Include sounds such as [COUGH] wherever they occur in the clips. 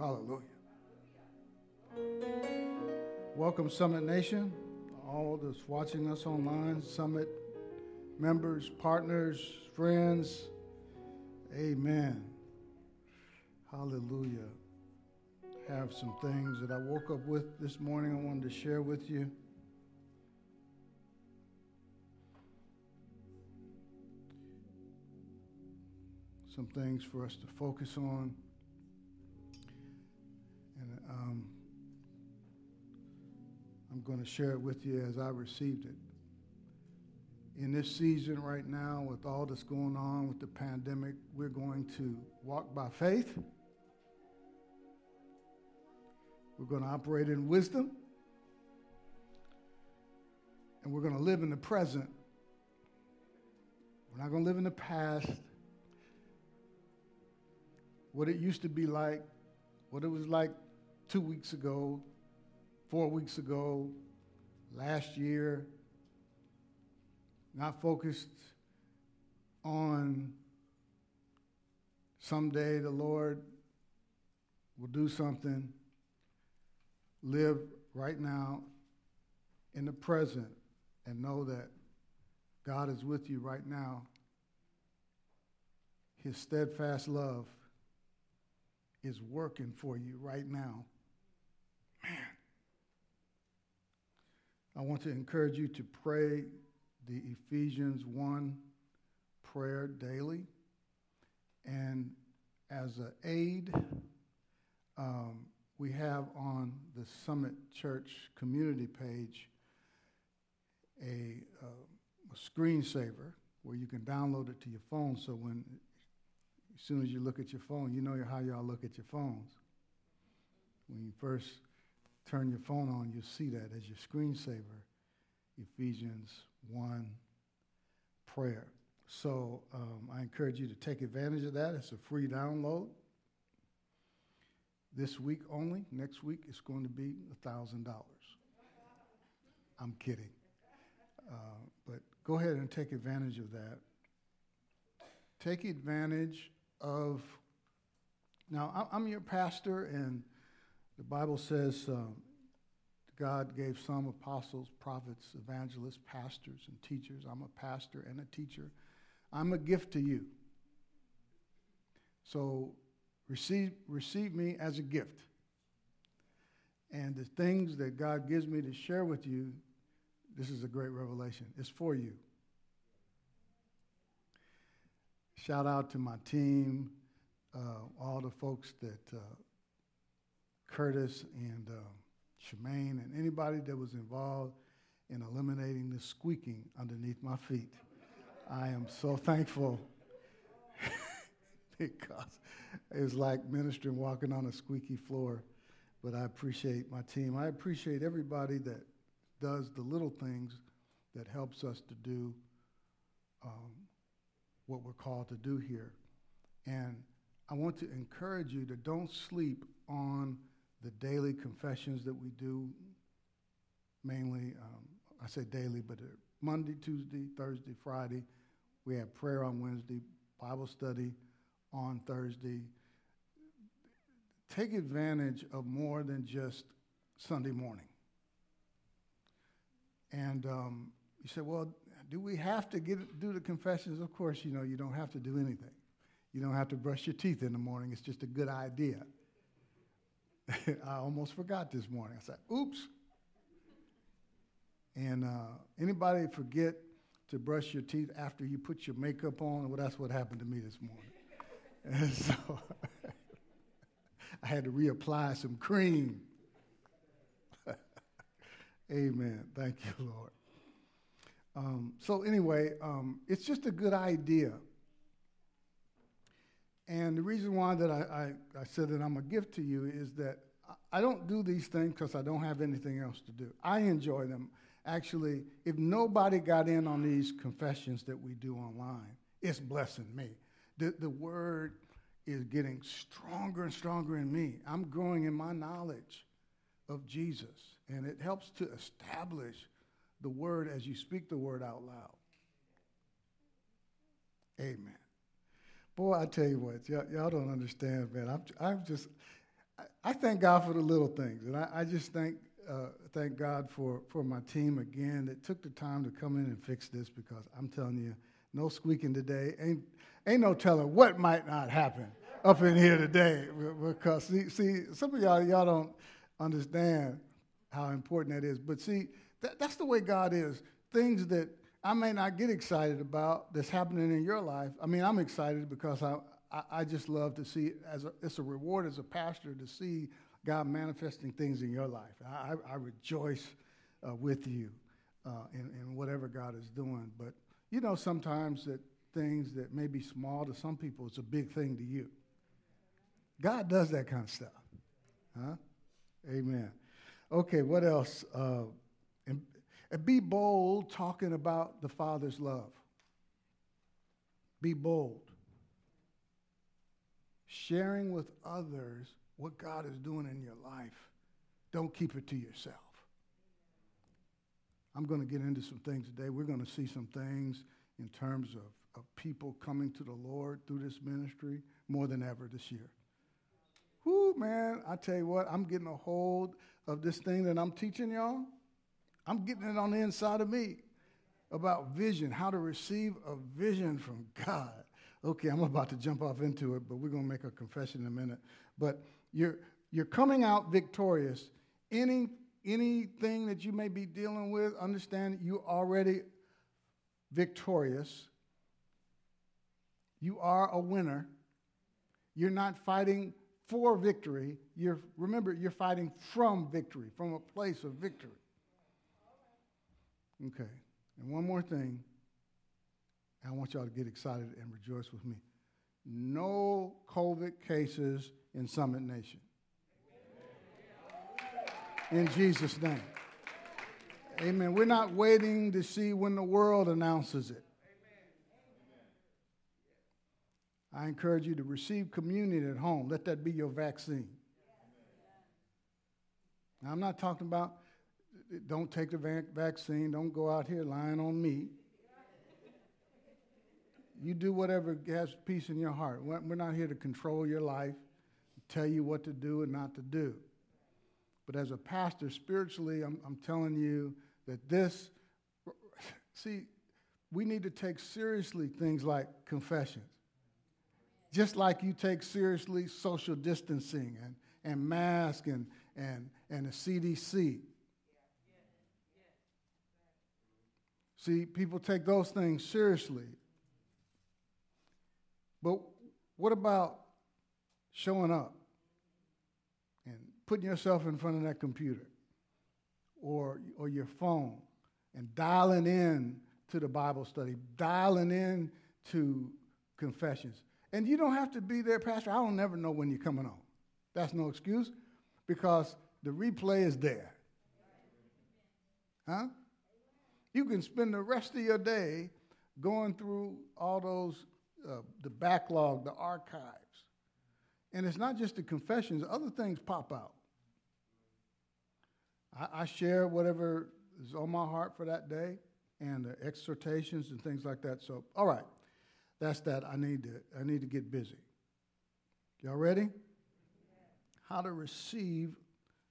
Hallelujah. Welcome, Summit Nation, all that's watching us online, Summit members, partners, friends. Amen. Hallelujah. Have some things that I woke up with this morning I wanted to share with you. Some things for us to focus on. Um, I'm going to share it with you as I received it. In this season right now, with all that's going on with the pandemic, we're going to walk by faith. We're going to operate in wisdom. And we're going to live in the present. We're not going to live in the past. What it used to be like, what it was like two weeks ago, four weeks ago, last year, not focused on someday the Lord will do something. Live right now in the present and know that God is with you right now. His steadfast love is working for you right now. I want to encourage you to pray the Ephesians 1 prayer daily. And as an aid, um, we have on the Summit Church community page a, uh, a screensaver where you can download it to your phone so when as soon as you look at your phone, you know how y'all look at your phones. When you first turn your phone on, you'll see that as your screensaver, Ephesians 1 prayer. So um, I encourage you to take advantage of that. It's a free download. This week only. Next week it's going to be $1,000. I'm kidding. Uh, but go ahead and take advantage of that. Take advantage of. Now, I'm your pastor, and the Bible says um, God gave some apostles, prophets, evangelists, pastors, and teachers. I'm a pastor and a teacher. I'm a gift to you. So receive, receive me as a gift. And the things that God gives me to share with you, this is a great revelation. It's for you. Shout out to my team, uh, all the folks that uh, Curtis and uh, Shemaine and anybody that was involved in eliminating the squeaking underneath my feet. I am so thankful [LAUGHS] because it was like ministering walking on a squeaky floor. But I appreciate my team. I appreciate everybody that does the little things that helps us to do um, what we're called to do here. And I want to encourage you to don't sleep on the daily confessions that we do, mainly, um, I say daily, but Monday, Tuesday, Thursday, Friday. We have prayer on Wednesday, Bible study on Thursday. Take advantage of more than just Sunday morning. And um, you say, well, do we have to get, do the confessions? Of course, you know, you don't have to do anything. You don't have to brush your teeth in the morning. It's just a good idea. [LAUGHS] I almost forgot this morning. I said, oops. And uh, anybody forget to brush your teeth after you put your makeup on? Well, that's what happened to me this morning. And so [LAUGHS] I had to reapply some cream. [LAUGHS] Amen. Thank you, Lord. Um, so, anyway, um, it's just a good idea. And the reason why that I, I, I said that I'm a gift to you is that I don't do these things because I don't have anything else to do. I enjoy them. Actually, if nobody got in on these confessions that we do online, it's blessing me. The, the word is getting stronger and stronger in me. I'm growing in my knowledge of Jesus, and it helps to establish the word as you speak the word out loud. Amen. Boy, I tell you what, y'all, y'all don't understand, man. I'm, I'm just, I thank God for the little things, and I, I just thank uh, thank God for for my team again that took the time to come in and fix this because I'm telling you, no squeaking today. Ain't ain't no telling what might not happen up in here today because see, see some of y'all y'all don't understand how important that is. But see, that, that's the way God is. Things that I may not get excited about that's happening in your life. I mean, I'm excited because I, I, just love to see, as a, it's a reward as a pastor to see God manifesting things in your life. I, I rejoice uh, with you uh, in, in whatever God is doing. But you know, sometimes that things that may be small to some people, it's a big thing to you. God does that kind of stuff. Huh? Amen. Okay, what else? Uh, and, be bold talking about the Father's love. Be bold sharing with others what God is doing in your life. Don't keep it to yourself. I'm going to get into some things today. We're going to see some things in terms of, of people coming to the Lord through this ministry more than ever this year. Whoo, man, I tell you what, I'm getting a hold of this thing that I'm teaching y'all. I'm getting it on the inside of me about vision, how to receive a vision from God. Okay, I'm about to jump off into it, but we're going to make a confession in a minute. But you're, you're coming out victorious. Any, anything that you may be dealing with, understand you already victorious. You are a winner. You're not fighting for victory. You're, remember, you're fighting from victory, from a place of victory. Okay, and one more thing. I want y'all to get excited and rejoice with me. No COVID cases in Summit Nation. In Jesus' name. Amen. We're not waiting to see when the world announces it. I encourage you to receive communion at home. Let that be your vaccine. Now, I'm not talking about don't take the vac- vaccine, don't go out here lying on me. You do whatever has peace in your heart. We're not here to control your life, tell you what to do and not to do. But as a pastor, spiritually, I'm, I'm telling you that this, [LAUGHS] see, we need to take seriously things like confessions. Just like you take seriously social distancing and, and mask and, and, and the CDC. See, people take those things seriously. But what about showing up and putting yourself in front of that computer or, or your phone and dialing in to the Bible study, dialing in to confessions? And you don't have to be there, Pastor. I don't never know when you're coming on. That's no excuse because the replay is there. Huh? You can spend the rest of your day going through all those uh, the backlog, the archives. And it's not just the confessions, other things pop out. I, I share whatever is on my heart for that day and the exhortations and things like that. So, all right, that's that. I need to, I need to get busy. Y'all ready? How to receive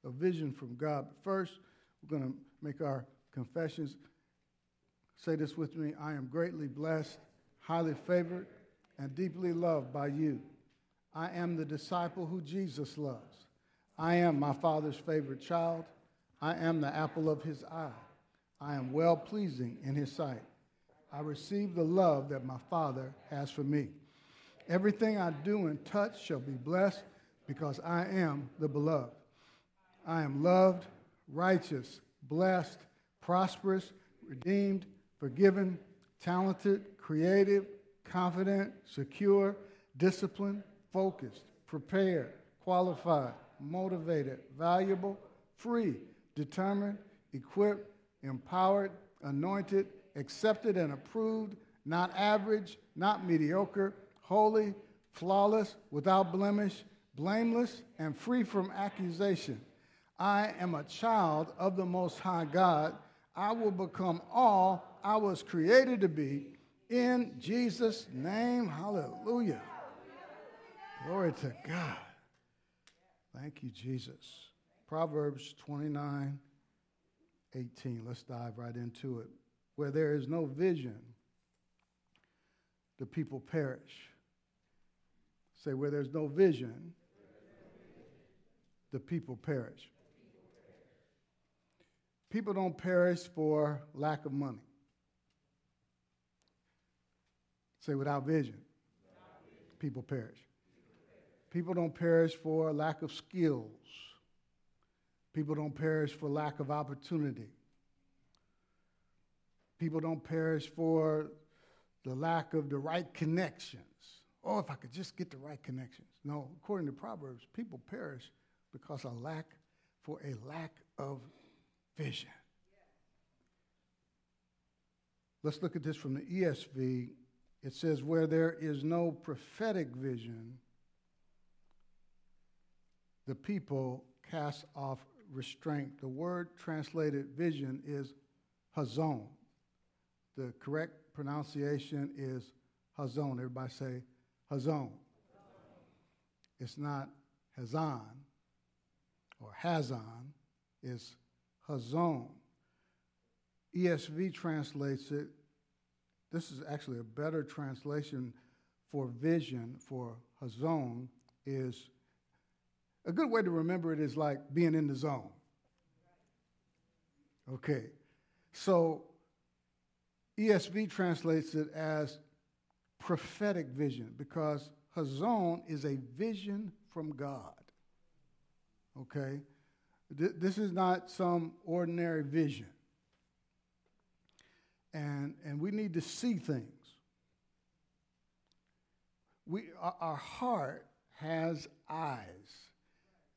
a vision from God. But first, we're going to make our confessions. Say this with me I am greatly blessed, highly favored, and deeply loved by you. I am the disciple who Jesus loves. I am my Father's favorite child. I am the apple of his eye. I am well pleasing in his sight. I receive the love that my Father has for me. Everything I do and touch shall be blessed because I am the beloved. I am loved, righteous, blessed, prosperous, redeemed, forgiven, talented, creative, confident, secure, disciplined, focused, prepared, qualified, motivated, valuable, free, determined, equipped, empowered, anointed, accepted and approved, not average, not mediocre, holy, flawless, without blemish, blameless, and free from accusation. I am a child of the Most High God. I will become all I was created to be in Jesus' name. Hallelujah. Glory to God. Thank you, Jesus. Proverbs 29 18. Let's dive right into it. Where there is no vision, the people perish. Say, where there's no vision, the people perish. People don't perish for lack of money. Say, without vision, people perish. People don't perish for lack of skills. People don't perish for lack of opportunity. People don't perish for the lack of the right connections. Oh, if I could just get the right connections. No, according to Proverbs, people perish because of lack for a lack of vision. Let's look at this from the ESV. It says, Where there is no prophetic vision, the people cast off restraint. The word translated vision is hazon. The correct pronunciation is hazon. Everybody say hazon. It's not hazan or hazan, it's hazon. ESV translates it, this is actually a better translation for vision, for hazon, is a good way to remember it is like being in the zone. Okay. So ESV translates it as prophetic vision because Hazon is a vision from God. Okay? This is not some ordinary vision. And, and we need to see things. We, our heart has eyes.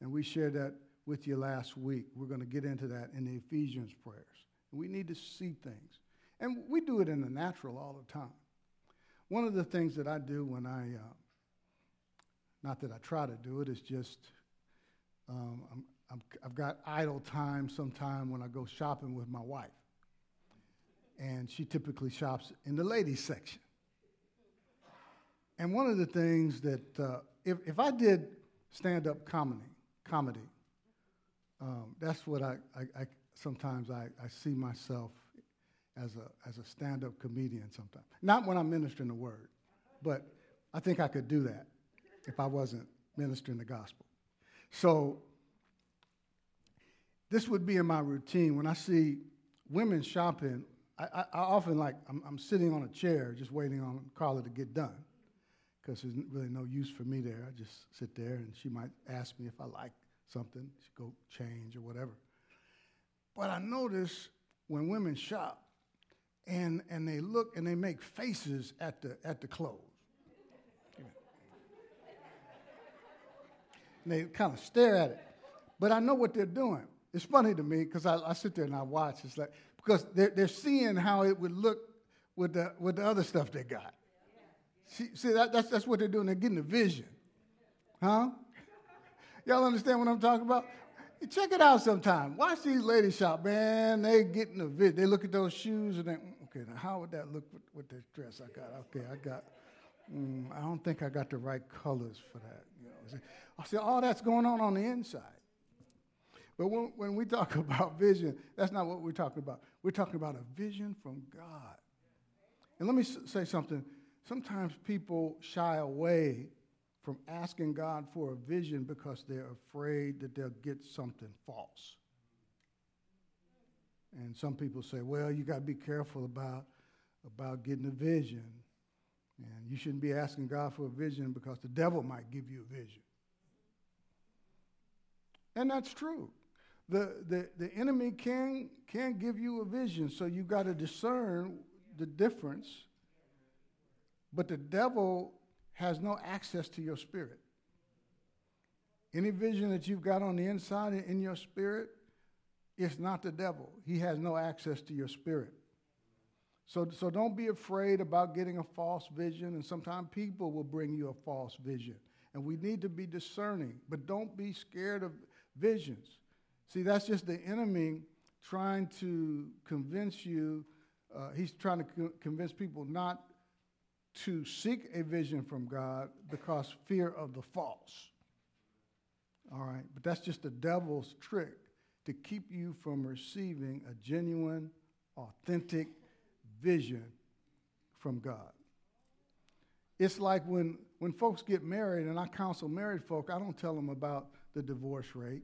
And we shared that with you last week. We're going to get into that in the Ephesians prayers. We need to see things. And we do it in the natural all the time. One of the things that I do when I, uh, not that I try to do it, it, is just um, i have got idle time sometime when I go shopping with my wife. And she typically shops in the ladies section. And one of the things that, uh, if, if I did stand up comedy, comedy. Um, that's what I, I, I sometimes I, I, see myself as a, as a stand up comedian sometimes. Not when I'm ministering the word, but I think I could do that if I wasn't ministering the gospel. So, this would be in my routine. When I see women shopping, I, I, often like, I'm, I'm, sitting on a chair just waiting on Carla to get done because there's really no use for me there. I just sit there and she might ask me if I like something, she go change or whatever. But I notice when women shop and, and they look and they make faces at the, at the clothes. and they kind of stare at it. But I know what they're doing. It's funny to me because I, I, sit there and I watch. It's like, because they're, they're seeing how it would look with the, with the other stuff they got. See, see that, that's, that's what they're doing. They're getting a vision. Huh? Y'all understand what I'm talking about? Check it out sometime. Watch these ladies shop, man. They getting a vision. They look at those shoes and they, okay, now how would that look with, with this dress I got? Okay, I got, mm, I don't think I got the right colors for that. You know, I see all that's going on on the inside. But when, when we talk [LAUGHS] about vision, that's not what we're talking about. We're talking about a vision from God. And let me say something sometimes people shy away from asking God for a vision because they're afraid that they'll get something false. And some people say, well, you got to be careful about, about getting a vision. And you shouldn't be asking God for a vision because the devil might give you a vision. And that's true. The, the, the enemy can, can give you a vision, so you've got to discern the difference but the devil has no access to your spirit. Any vision that you've got on the inside in your spirit, it's not the devil. He has no access to your spirit. So, so don't be afraid about getting a false vision, and sometimes people will bring you a false vision. And we need to be discerning, but don't be scared of visions. See, that's just the enemy trying to convince you, uh, he's trying to co- convince people not to seek a vision from God because fear of the false. All right, but that's just the devil's trick to keep you from receiving a genuine, authentic vision from God. It's like when, when folks get married, and I counsel married folk, I don't tell them about the divorce rate.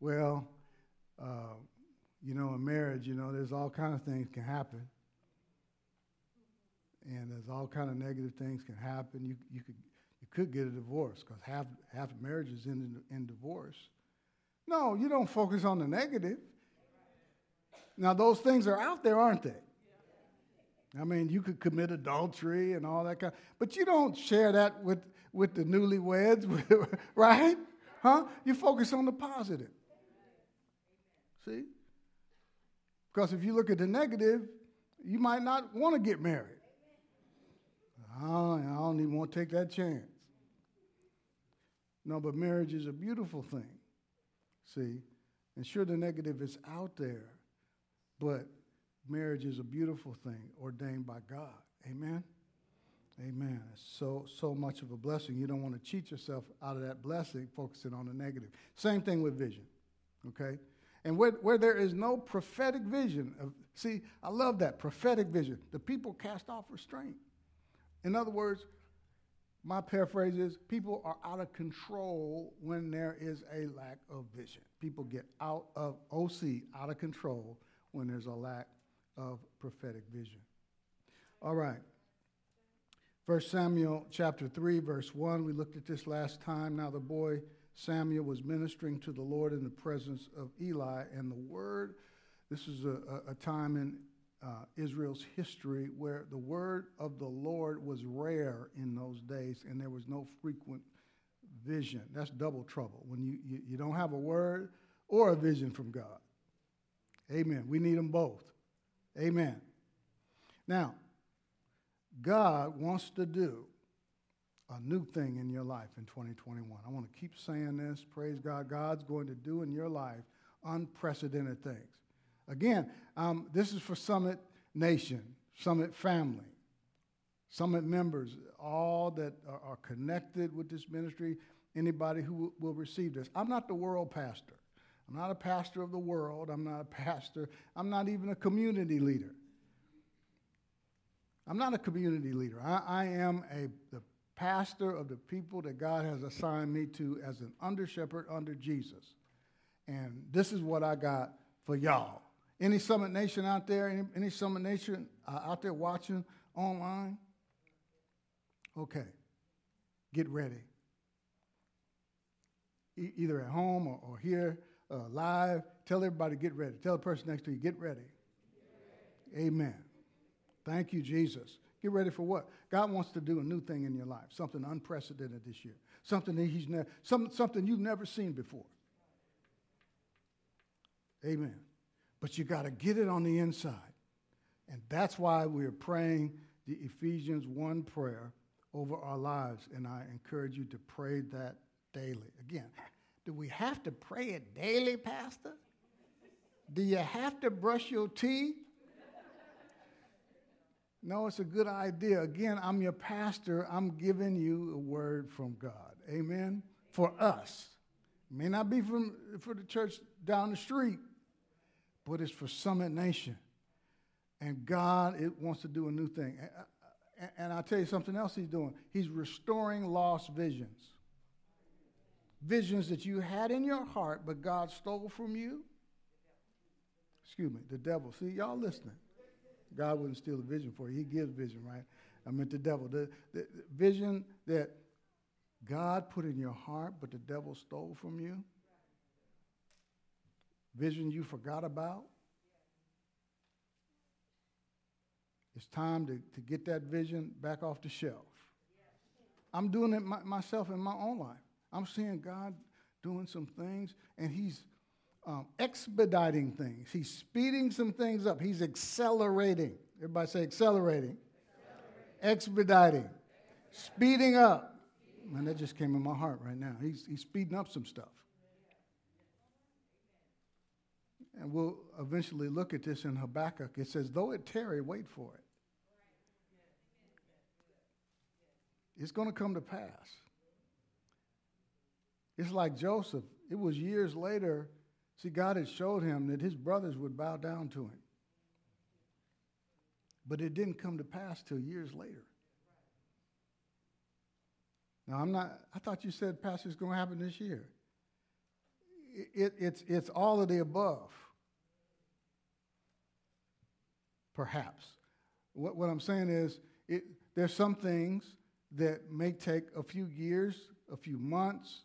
Well, uh, you know, in marriage, you know, there's all kind of things can happen. And there's all kind of negative things can happen. You, you, could, you could get a divorce because half, half of marriages end in, in divorce. No, you don't focus on the negative. Now, those things are out there, aren't they? I mean, you could commit adultery and all that kind, of, but you don't share that with, with the newlyweds, [LAUGHS] right? Huh? You focus on the positive. See? Because if you look at the negative, you might not want to get married. I don't, even want to take that chance. No, but marriage is a beautiful thing. See? And sure, the negative is out there, but marriage is a beautiful thing ordained by God. Amen? Amen. It's so, so much of a blessing. You don't want to cheat yourself out of that blessing focusing on the negative. Same thing with vision, okay? And where, where there is no prophetic vision, of, see, I love that prophetic vision. The people cast off restraint. In other words, my paraphrase is people are out of control when there is a lack of vision. People get out of OC, out of control, when there's a lack of prophetic vision. All right. 1 Samuel chapter 3, verse 1. We looked at this last time. Now the boy Samuel was ministering to the Lord in the presence of Eli, and the word, this is a, a time in uh, Israel's history where the word of the Lord was rare in those days, and there was no frequent vision. That's double trouble when you, you, you don't have a word or a vision from God. Amen. We need them both. Amen. Now, God wants to do a new thing in your life in 2021. I want to keep saying this. Praise God. God's going to do in your life unprecedented things. Again, um, this is for Summit Nation, Summit family, Summit members, all that are, are connected with this ministry, anybody who will, will receive this. I'm not the world pastor. I'm not a pastor of the world. I'm not a pastor. I'm not even a community leader. I'm not a community leader. I, I am a, the pastor of the people that God has assigned me to as an under shepherd under Jesus. And this is what I got for y'all. Any Summit Nation out there? Any, any Summit Nation uh, out there watching online? Okay, get ready. E- either at home or, or here uh, live. Tell everybody get ready. Tell the person next to you, get ready. Get ready. Amen. Thank you, Jesus. Get ready for what? God wants to do a new thing in your life, something unprecedented this year, something that He's never, some, something you've never seen before. Amen. But you got to get it on the inside. And that's why we're praying the Ephesians 1 prayer over our lives. And I encourage you to pray that daily. Again, do we have to pray it daily, Pastor? Do you have to brush your teeth? No, it's a good idea. Again, I'm your pastor. I'm giving you a word from God. Amen. For us. It may not be from, for the church down the street, but it's for Summit Nation. And God it wants to do a new thing. And I'll tell you something else He's doing. He's restoring lost visions. Visions that you had in your heart, but God stole from you. Excuse me, the devil. See, y'all listening. God wouldn't steal a vision for you. He gives vision, right? I meant the devil. The, the, the vision that God put in your heart, but the devil stole from you. Vision you forgot about. It's time to, to get that vision back off the shelf. I'm doing it my, myself in my own life. I'm seeing God doing some things, and He's um, expediting things. He's speeding some things up. He's accelerating. Everybody say accelerating. accelerating. Expediting. Speeding up. Man, that just came in my heart right now. He's, he's speeding up some stuff. And we'll eventually look at this in Habakkuk. It says, though it tarry, wait for it. It's going to come to pass. It's like Joseph. It was years later. See, God had showed him that his brothers would bow down to him. But it didn't come to pass till years later. Now, I'm not, I thought you said, Pastor, it's going to happen this year. It, it, it's, it's all of the above. Perhaps. What, what I'm saying is, it, there's some things that may take a few years, a few months,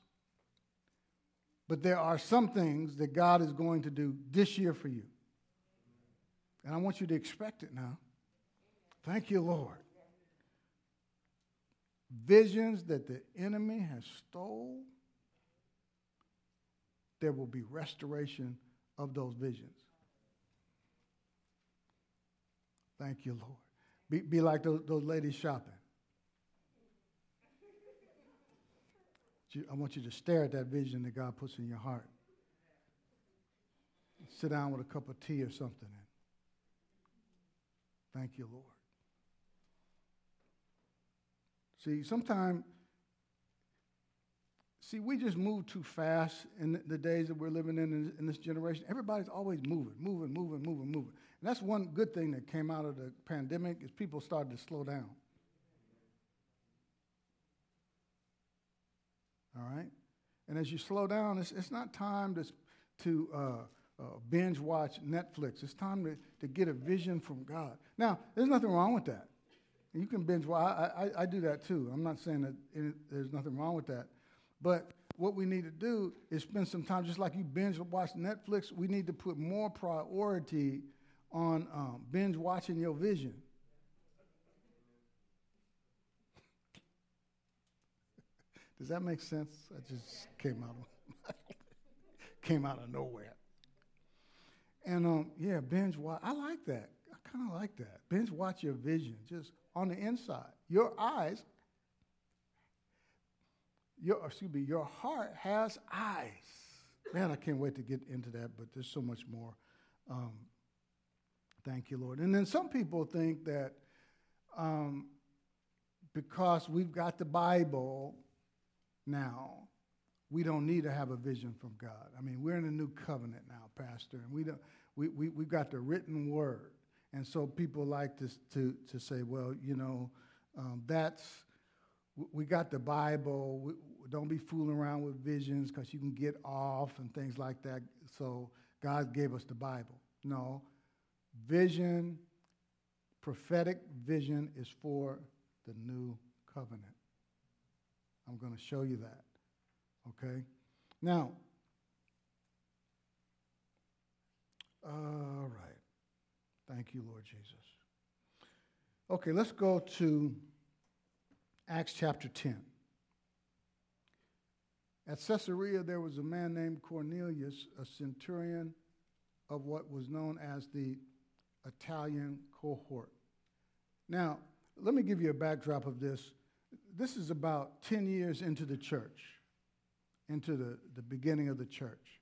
but there are some things that God is going to do this year for you. And I want you to expect it now. Thank you, Lord. Visions that the enemy has stole, there will be restoration of those visions. Thank you, Lord. Be, be like those, those ladies shopping. I want you to stare at that vision that God puts in your heart. Sit down with a cup of tea or something. Thank you, Lord. See, sometimes, see, we just move too fast in the days that we're living in in this generation. Everybody's always moving, moving, moving, moving, moving. And that's one good thing that came out of the pandemic is people started to slow down. All right? And as you slow down, it's, it's not time to, to uh, uh, binge watch Netflix. It's time to, to get a vision from God. Now, there's nothing wrong with that. You can binge watch. I, I, I do that too. I'm not saying that there's nothing wrong with that. But what we need to do is spend some time, just like you binge watch Netflix, we need to put more priority on um, binge watching your vision. Does that make sense? I just came out of [LAUGHS] came out of nowhere. And um, yeah, binge watch. I like that. I kind of like that. Binge watch your vision, just on the inside. Your eyes. Your excuse me. Your heart has eyes. Man, I can't wait to get into that. But there's so much more. Um, thank you, Lord. And then some people think that um, because we've got the Bible now, we don't need to have a vision from God. I mean, we're in a new covenant now, Pastor, and we don't, we, we, we've got the written word. And so people like to, to, to say, well, you know, um, that's, we got the Bible. We, don't be fooling around with visions because you can get off and things like that. So God gave us the Bible. No, vision, prophetic vision is for the new covenant. I'm going to show you that. Okay? Now, all right. Thank you, Lord Jesus. Okay, let's go to Acts chapter 10. At Caesarea, there was a man named Cornelius, a centurion of what was known as the Italian cohort. Now, let me give you a backdrop of this this is about 10 years into the church, into the, the beginning of the church.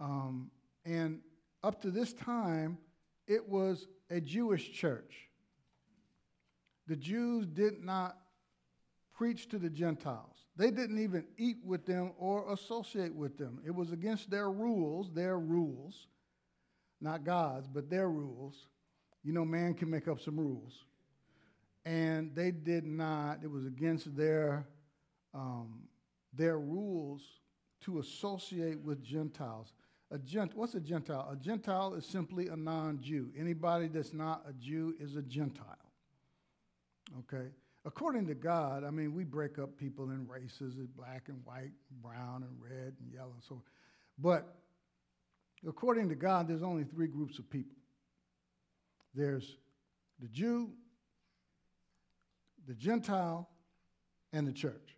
Um, and up to this time, it was a Jewish church. The Jews did not preach to the Gentiles. They didn't even eat with them or associate with them. It was against their rules, their rules, not God's, but their rules. You know, man can make up some rules and they did not, it was against their, um, their rules to associate with Gentiles. A gent, what's a Gentile? A Gentile is simply a non Jew. Anybody that's not a Jew is a Gentile. Okay? According to God, I mean, we break up people in races black and white, brown and red and yellow and so But according to God, there's only three groups of people there's the Jew, the Gentile, and the church.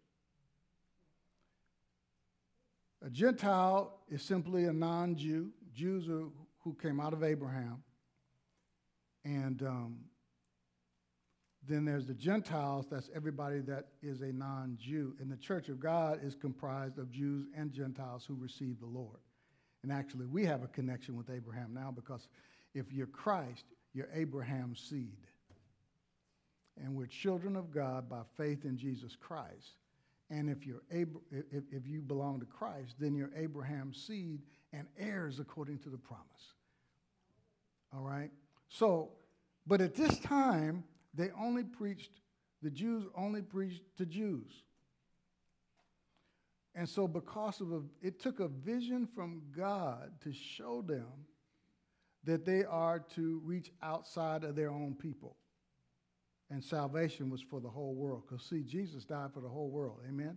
A Gentile is simply a non Jew. Jews are who came out of Abraham. And um, then there's the Gentiles, that's everybody that is a non Jew. And the church of God is comprised of Jews and Gentiles who receive the Lord. And actually, we have a connection with Abraham now because if you're Christ, you're Abraham's seed and we're children of God by faith in Jesus Christ. And if, you're Ab- if, if you belong to Christ, then you're Abraham's seed and heirs according to the promise. All right? So, but at this time, they only preached, the Jews only preached to Jews. And so, because of a, it took a vision from God to show them that they are to reach outside of their own people. And salvation was for the whole world. Because, see, Jesus died for the whole world. Amen?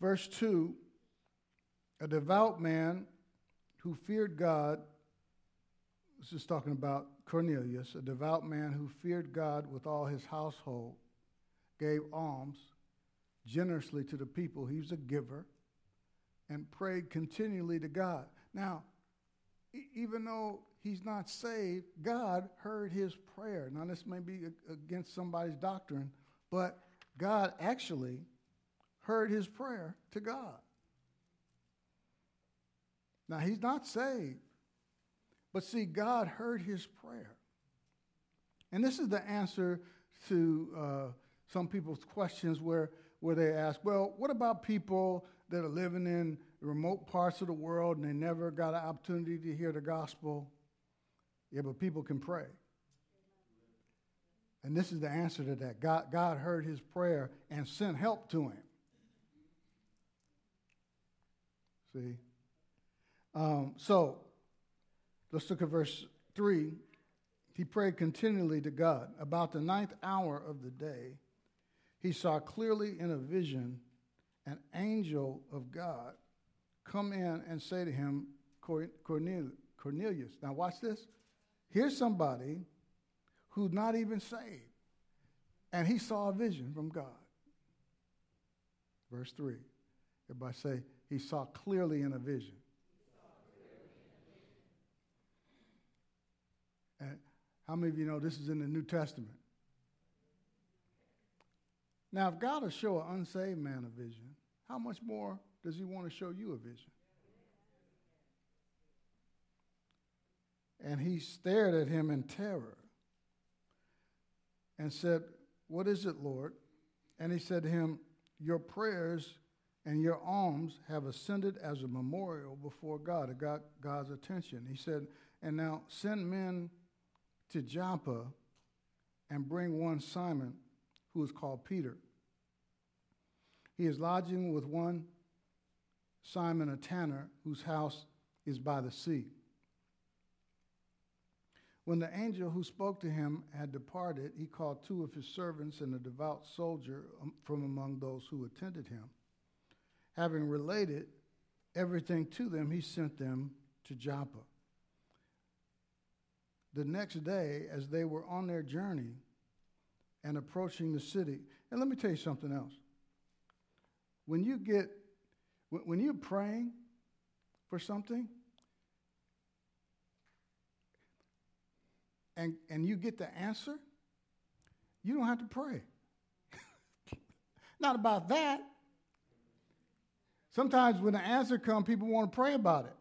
Verse 2 A devout man who feared God, this is talking about Cornelius, a devout man who feared God with all his household, gave alms generously to the people. He was a giver and prayed continually to God. Now, even though he's not saved, God heard his prayer. Now, this may be against somebody's doctrine, but God actually heard his prayer to God. Now, he's not saved, but see, God heard his prayer. And this is the answer to uh, some people's questions where, where they ask, well, what about people that are living in remote parts of the world and they never got an opportunity to hear the gospel. Yeah, but people can pray. And this is the answer to that. God, God heard his prayer and sent help to him. See? Um, so, let's look at verse 3. He prayed continually to God. About the ninth hour of the day, he saw clearly in a vision an angel of God come in and say to him, Cornelius. Now, watch this. Here's somebody who's not even saved, and he saw a vision from God. Verse 3. Everybody say, he saw clearly in a vision. And how many of you know this is in the New Testament? Now, if God will show an unsaved man a vision, how much more does he want to show you a vision? And he stared at him in terror and said, What is it, Lord? And he said to him, Your prayers and your alms have ascended as a memorial before God. It got God's attention. He said, And now send men to Joppa and bring one Simon, who is called Peter. He is lodging with one Simon, a tanner, whose house is by the sea. When the angel who spoke to him had departed, he called two of his servants and a devout soldier um, from among those who attended him. Having related everything to them, he sent them to Joppa. The next day, as they were on their journey and approaching the city, and let me tell you something else. When you get when you're praying for something and, and you get the answer, you don't have to pray. [LAUGHS] Not about that. Sometimes when the answer comes, people want to pray about it.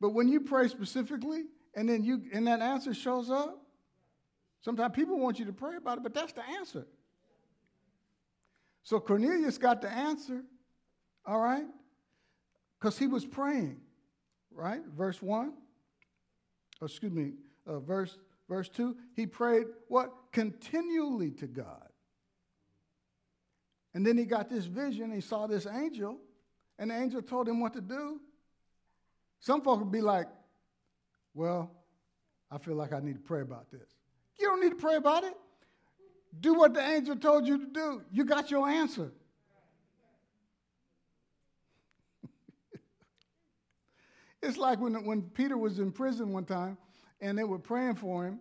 But when you pray specifically and then you and that answer shows up, sometimes people want you to pray about it, but that's the answer. So Cornelius got the answer, all right? Because he was praying, right? Verse 1, excuse me, uh, verse, verse 2, he prayed what? Continually to God. And then he got this vision, he saw this angel, and the angel told him what to do. Some folk would be like, well, I feel like I need to pray about this. You don't need to pray about it. Do what the angel told you to do. You got your answer. It's like when, when Peter was in prison one time and they were praying for him,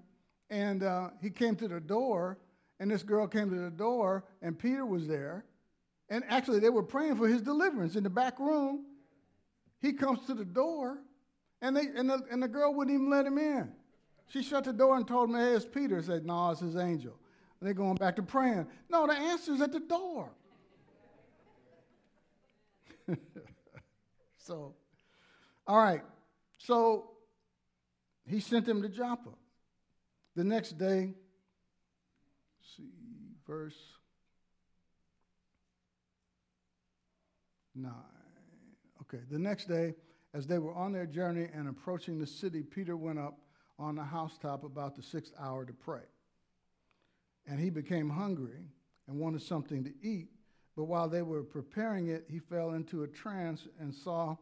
and uh, he came to the door, and this girl came to the door, and Peter was there. And actually, they were praying for his deliverance in the back room. He comes to the door, and, they, and, the, and the girl wouldn't even let him in. She shut the door and told him, hey, it's Peter. He said, no, it's his angel. They're going back to praying. No, the answer's at the door. [LAUGHS] so, all right. So he sent them to Joppa. The next day, see, verse 9. Okay, the next day, as they were on their journey and approaching the city, Peter went up on the housetop about the sixth hour to pray. And he became hungry and wanted something to eat. But while they were preparing it, he fell into a trance and saw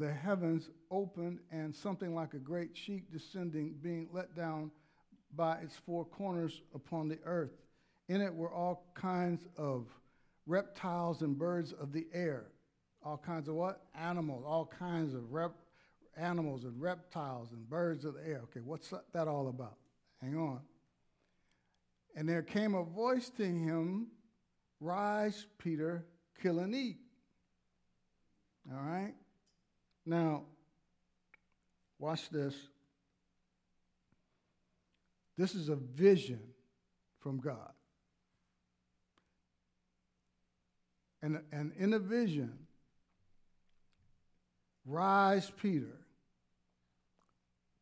the heavens opened and something like a great sheet descending, being let down by its four corners upon the earth. In it were all kinds of reptiles and birds of the air. All kinds of what? Animals, all kinds of rep- animals and reptiles and birds of the air. Okay, what's that all about? Hang on. And there came a voice to him Rise, Peter, kill and eat. All right? Now, watch this. This is a vision from God. And, and in a vision, rise, Peter,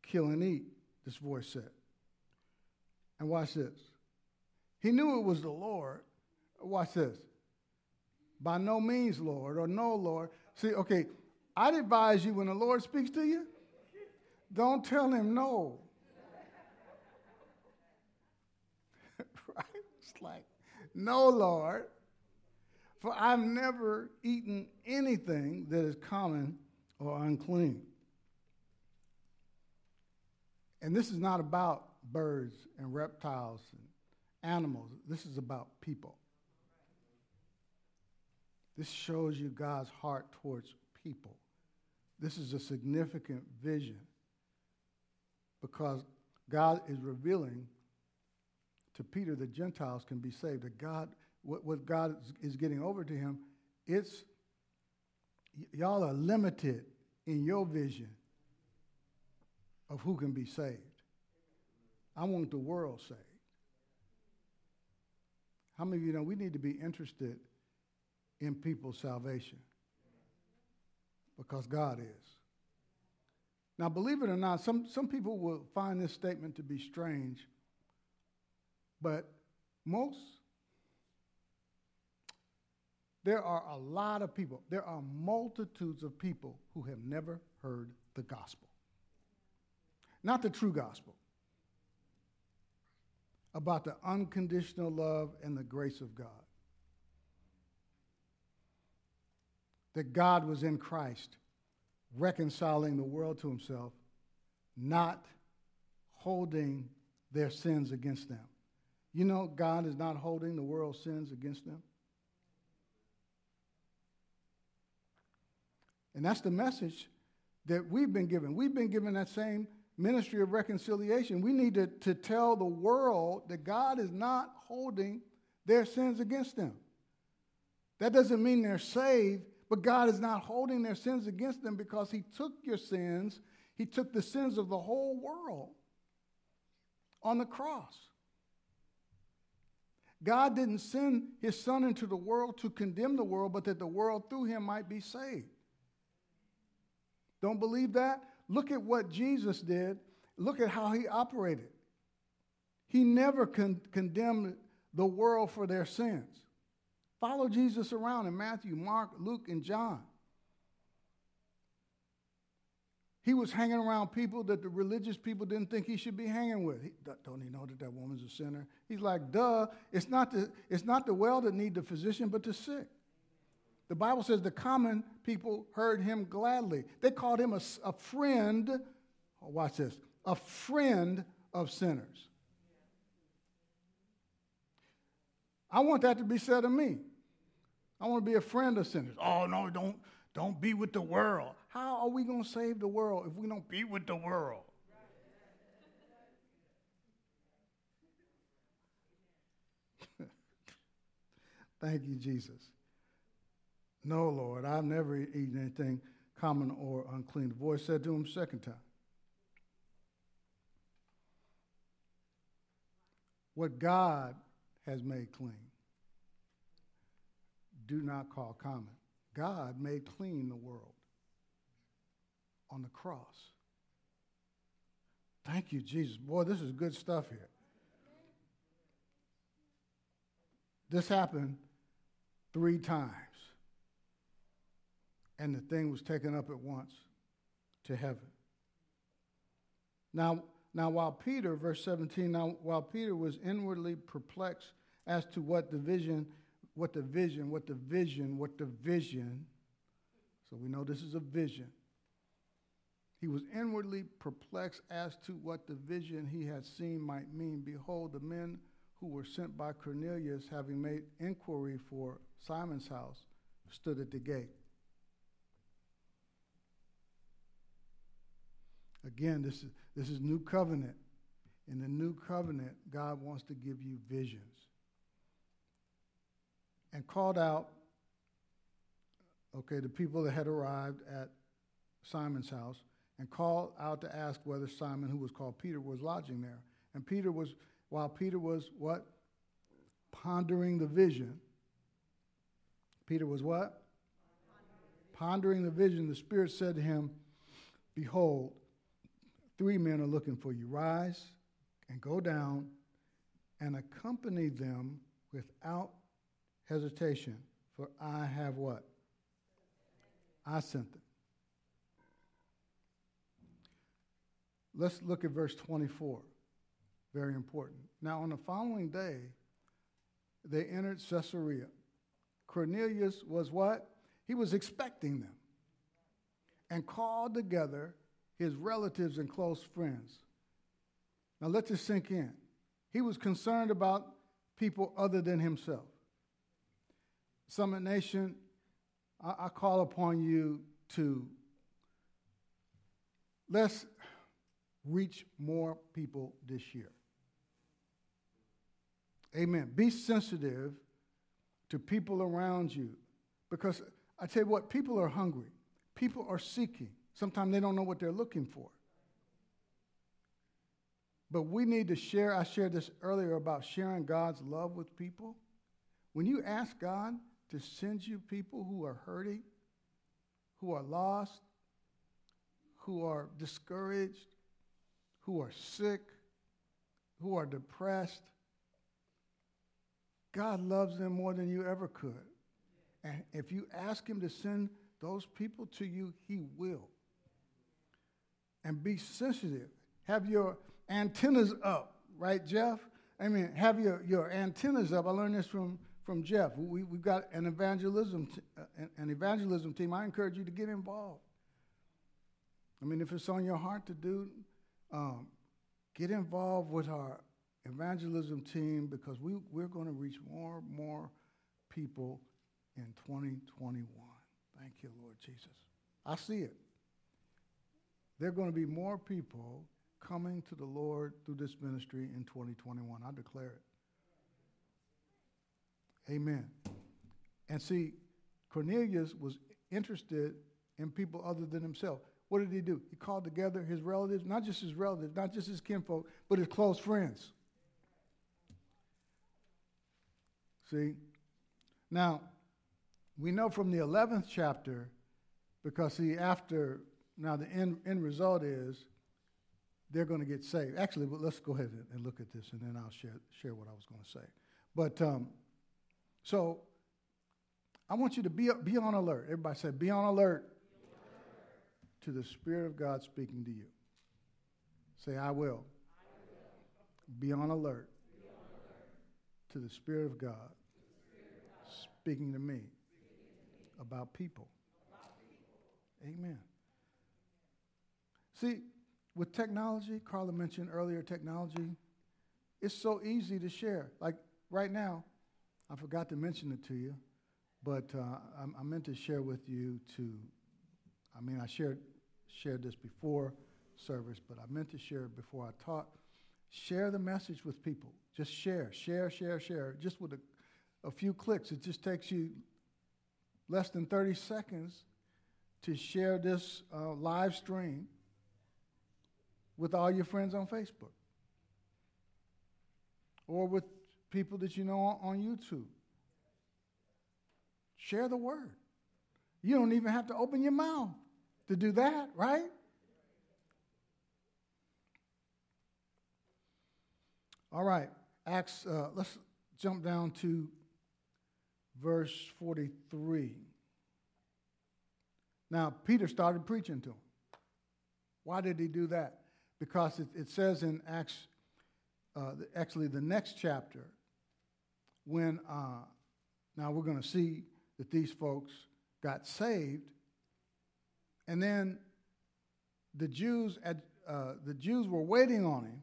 kill and eat, this voice said. And watch this. He knew it was the Lord. Watch this. By no means, Lord, or no, Lord. See, okay, I'd advise you when the Lord speaks to you, don't tell him no. [LAUGHS] right? It's like, no, Lord, for I've never eaten anything that is common or unclean. And this is not about birds and reptiles and animals. This is about people. This shows you God's heart towards people. This is a significant vision because God is revealing to Peter that Gentiles can be saved. That God, what, what God is getting over to him, it's y'all are limited in your vision of who can be saved. I want the world saved. How many of you know we need to be interested in people's salvation? Because God is. Now, believe it or not, some, some people will find this statement to be strange, but most, there are a lot of people, there are multitudes of people who have never heard the gospel. Not the true gospel about the unconditional love and the grace of God. That God was in Christ, reconciling the world to himself, not holding their sins against them. You know, God is not holding the world's sins against them. And that's the message that we've been given. We've been given that same ministry of reconciliation. We need to, to tell the world that God is not holding their sins against them. That doesn't mean they're saved, but God is not holding their sins against them because He took your sins, He took the sins of the whole world on the cross. God didn't send His Son into the world to condemn the world, but that the world through Him might be saved. Don't believe that? Look at what Jesus did. Look at how he operated. He never con- condemned the world for their sins. Follow Jesus around in Matthew, Mark, Luke, and John. He was hanging around people that the religious people didn't think he should be hanging with. He, don't he know that that woman's a sinner? He's like, duh, it's not the, it's not the well that need the physician, but the sick. The Bible says the common people heard him gladly. They called him a, a friend. Oh, watch this a friend of sinners. I want that to be said of me. I want to be a friend of sinners. Oh, no, don't, don't be with the world. How are we going to save the world if we don't be with the world? [LAUGHS] Thank you, Jesus. No, Lord, I've never eaten anything common or unclean. The voice said to him second time. What God has made clean, do not call common. God made clean the world on the cross. Thank you, Jesus. Boy, this is good stuff here. This happened three times, and the thing was taken up at once to heaven. Now, now while Peter, verse 17, now while Peter was inwardly perplexed as to what the vision what the vision, what the vision, what the vision, so we know this is a vision. He was inwardly perplexed as to what the vision he had seen might mean. Behold, the men who were sent by Cornelius, having made inquiry for Simon's house, stood at the gate. Again, this is, this is new covenant. In the new covenant, God wants to give you visions. And called out, okay, the people that had arrived at Simon's house, and called out to ask whether Simon, who was called Peter, was lodging there. And Peter was, while Peter was what? Pondering the vision. Peter was what? Pondering the vision. The Spirit said to him, Behold, Three men are looking for you. Rise and go down and accompany them without hesitation, for I have what? I sent them. Let's look at verse 24. Very important. Now, on the following day, they entered Caesarea. Cornelius was what? He was expecting them and called together his relatives and close friends. Now let this sink in. He was concerned about people other than himself. Summit Nation, I, I call upon you to let's reach more people this year. Amen. Be sensitive to people around you because I tell you what, people are hungry, people are seeking. Sometimes they don't know what they're looking for. But we need to share. I shared this earlier about sharing God's love with people. When you ask God to send you people who are hurting, who are lost, who are discouraged, who are sick, who are depressed, God loves them more than you ever could. And if you ask Him to send those people to you, He will and be sensitive. Have your antennas up, right, Jeff? I mean, have your, your antennas up. I learned this from, from Jeff. We, we've got an evangelism, t- uh, an evangelism team. I encourage you to get involved. I mean, if it's on your heart to do, um, get involved with our evangelism team because we, we're going to reach more and more people in 2021. Thank you, Lord Jesus. I see it there are going to be more people coming to the Lord through this ministry in 2021. I declare it. Amen. And see, Cornelius was interested in people other than himself. What did he do? He called together his relatives, not just his relatives, not just his kinfolk, but his close friends. See? Now, we know from the 11th chapter, because see, after now, the end, end result is they're going to get saved. Actually, let's go ahead and look at this, and then I'll share, share what I was going to say. But um, so I want you to be, be on alert. Everybody say, be on alert to the Spirit of God speaking to you. Say, I will. I will. Be, on alert be on alert to the Spirit of God, Spirit of God speaking, to me, speaking to me about people. About people. Amen. See, with technology, Carla mentioned earlier technology, it's so easy to share. Like right now, I forgot to mention it to you, but uh, I, I, meant to share with you to, I mean, I shared, shared this before service, but I meant to share it before I taught. Share the message with people. Just share, share, share, share. Just with a, a few clicks. It just takes you less than 30 seconds to share this uh, live stream with all your friends on Facebook or with people that you know on YouTube. Share the word. You don't even have to open your mouth to do that, right? All right, Acts, uh, let's jump down to verse 43. Now, Peter started preaching to him. Why did he do that? Because it, it says in Acts, uh, actually, the next chapter, when uh, now we're going to see that these folks got saved, and then the Jews, at, uh, the Jews were waiting on him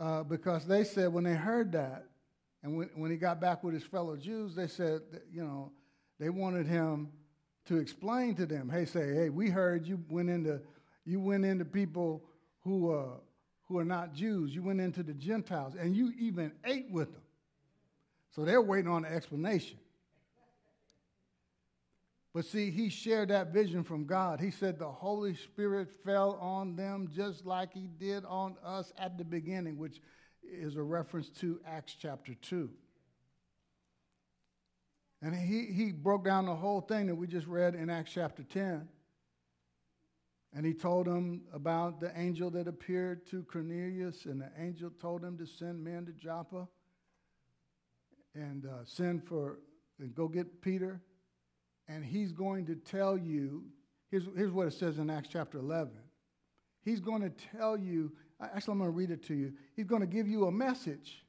uh, because they said when they heard that, and when, when he got back with his fellow Jews, they said, that, you know, they wanted him to explain to them, hey, say, hey, we heard you went into, you went into people who, uh, who are not Jews. You went into the Gentiles, and you even ate with them. So they're waiting on the explanation. But see, he shared that vision from God. He said the Holy Spirit fell on them just like he did on us at the beginning, which is a reference to Acts chapter 2. And he, he broke down the whole thing that we just read in Acts chapter 10. And he told them about the angel that appeared to Cornelius, and the angel told him to send men to Joppa and uh, send for, and go get Peter and he's going to tell you here's, here's what it says in Acts chapter 11. He's going to tell you, actually, I'm going to read it to you. He's going to give you a message.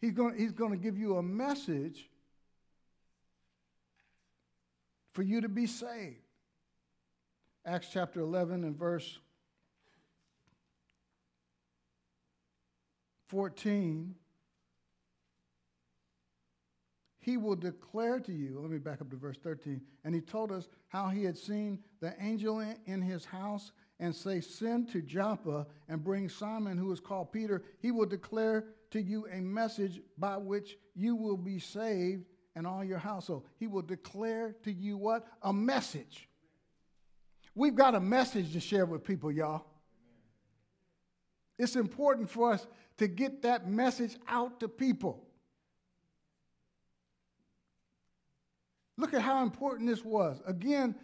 He's going, he's going to give you a message for you to be saved. Acts chapter 11 and verse 14 he will declare to you. Let me back up to verse 13. And he told us how he had seen the angel in his house and say, Send to Joppa and bring Simon, who is called Peter. He will declare to you a message by which you will be saved and all your household. He will declare to you what? A message. We've got a message to share with people, y'all. It's important for us to get that message out to people. Look at how important this was. Again,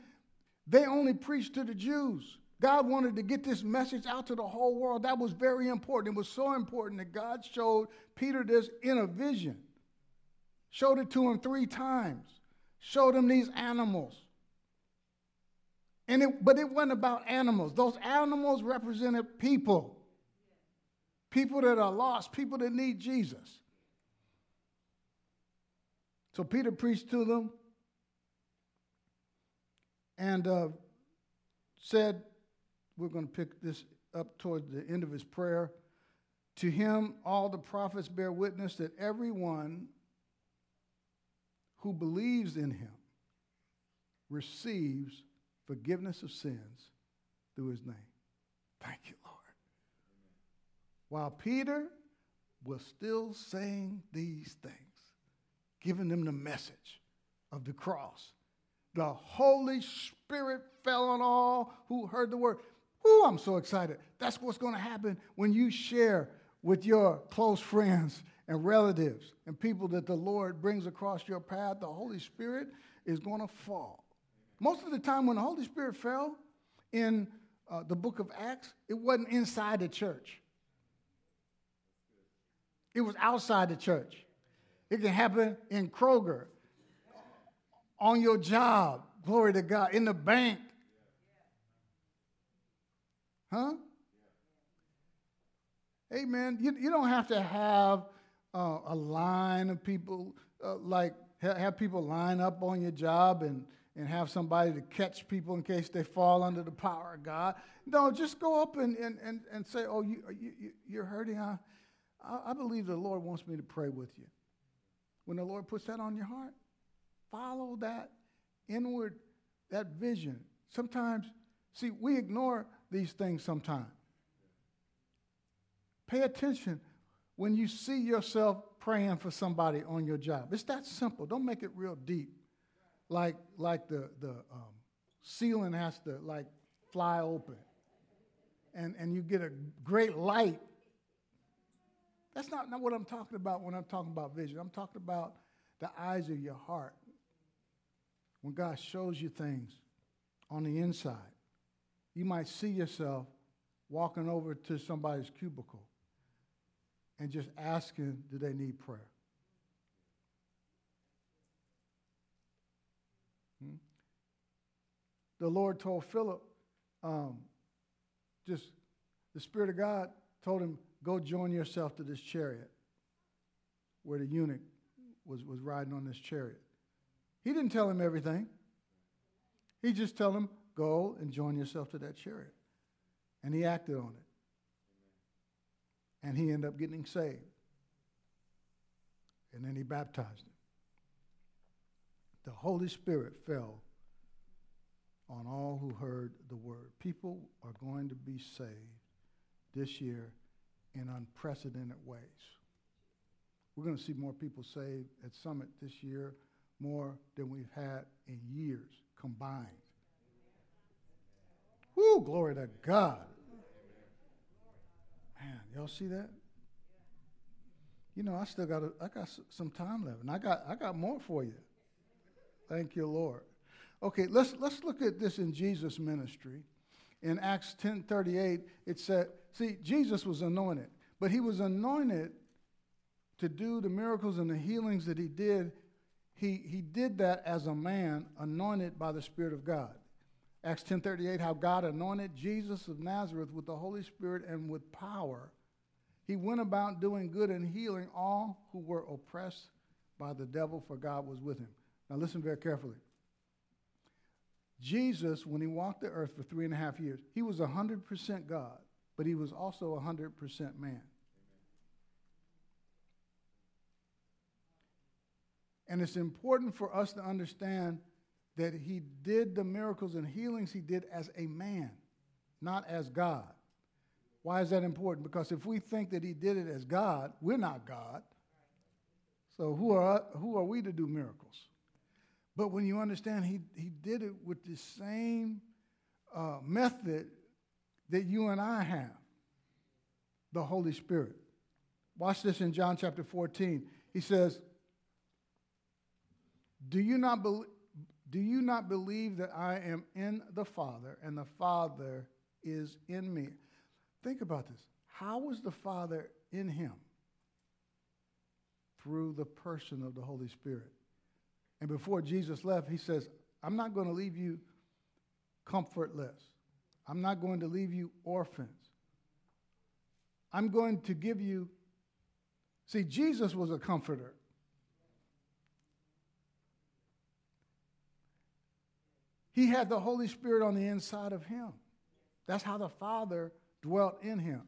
they only preached to the Jews. God wanted to get this message out to the whole world. That was very important. It was so important that God showed Peter this in a vision, showed it to him three times, showed him these animals. And it, but it wasn't about animals. Those animals represented people. People that are lost, people that need Jesus. So Peter preached to them and uh, said, we're going to pick this up toward the end of his prayer. To him, all the prophets bear witness that everyone who believes in him receives forgiveness of sins through his name. Thank you, Lord. While Peter was still saying these things, giving them the message of the cross, the Holy Spirit fell on all who heard the word. Ooh, I'm so excited. That's what's going to happen when you share with your close friends and relatives and people that the Lord brings across your path. The Holy Spirit is going to fall. Most of the time, when the Holy Spirit fell in uh, the book of Acts, it wasn't inside the church, it was outside the church. It can happen in Kroger on your job, glory to God, in the bank. Huh? Amen. You, you don't have to have uh, a line of people, uh, like ha- have people line up on your job and, and have somebody to catch people in case they fall under the power of God. No, just go up and, and, and, and say, Oh, you, you, you're hurting. I, I believe the Lord wants me to pray with you. When the Lord puts that on your heart, follow that inward, that vision. Sometimes, see, we ignore these things sometimes. Pay attention when you see yourself praying for somebody on your job. It's that simple. Don't make it real deep. Like, like the, the um, ceiling has to like fly open and, and you get a great light. That's not, not what I'm talking about when I'm talking about vision. I'm talking about the eyes of your heart when God shows you things on the inside, you might see yourself walking over to somebody's cubicle and just asking, do they need prayer? Hmm? The Lord told Philip, um, just the Spirit of God told him, go join yourself to this chariot where the eunuch was, was riding on this chariot. He didn't tell him everything. He just told him, go and join yourself to that chariot. And he acted on it. And he ended up getting saved. And then he baptized him. The Holy Spirit fell on all who heard the word. People are going to be saved this year in unprecedented ways. We're going to see more people saved at Summit this year, more than we've had in years combined. Woo, glory to God. Man, y'all see that? You know, I still got a, I got some time left, and I got I got more for you. Thank you, Lord. Okay, let's let's look at this in Jesus' ministry. In Acts 10:38, it said, see, Jesus was anointed, but he was anointed to do the miracles and the healings that he did. He, he did that as a man anointed by the Spirit of God. Acts 10:38 how God anointed Jesus of Nazareth with the Holy Spirit and with power. He went about doing good and healing all who were oppressed by the devil for God was with him. Now listen very carefully. Jesus, when he walked the earth for three and a half years, he was 100% God, but he was also 100% man. And it's important for us to understand that he did the miracles and healings he did as a man, not as God. Why is that important? Because if we think that he did it as God, we're not God. So who are, who are we to do miracles? But when you understand he, he did it with the same uh, method that you and I have the Holy Spirit. Watch this in John chapter 14. He says, Do you not believe? Do you not believe that I am in the Father and the Father is in me? Think about this. How was the Father in him? Through the person of the Holy Spirit. And before Jesus left, he says, I'm not going to leave you comfortless. I'm not going to leave you orphans. I'm going to give you. See, Jesus was a comforter. He had the Holy Spirit on the inside of him. That's how the Father dwelt in him.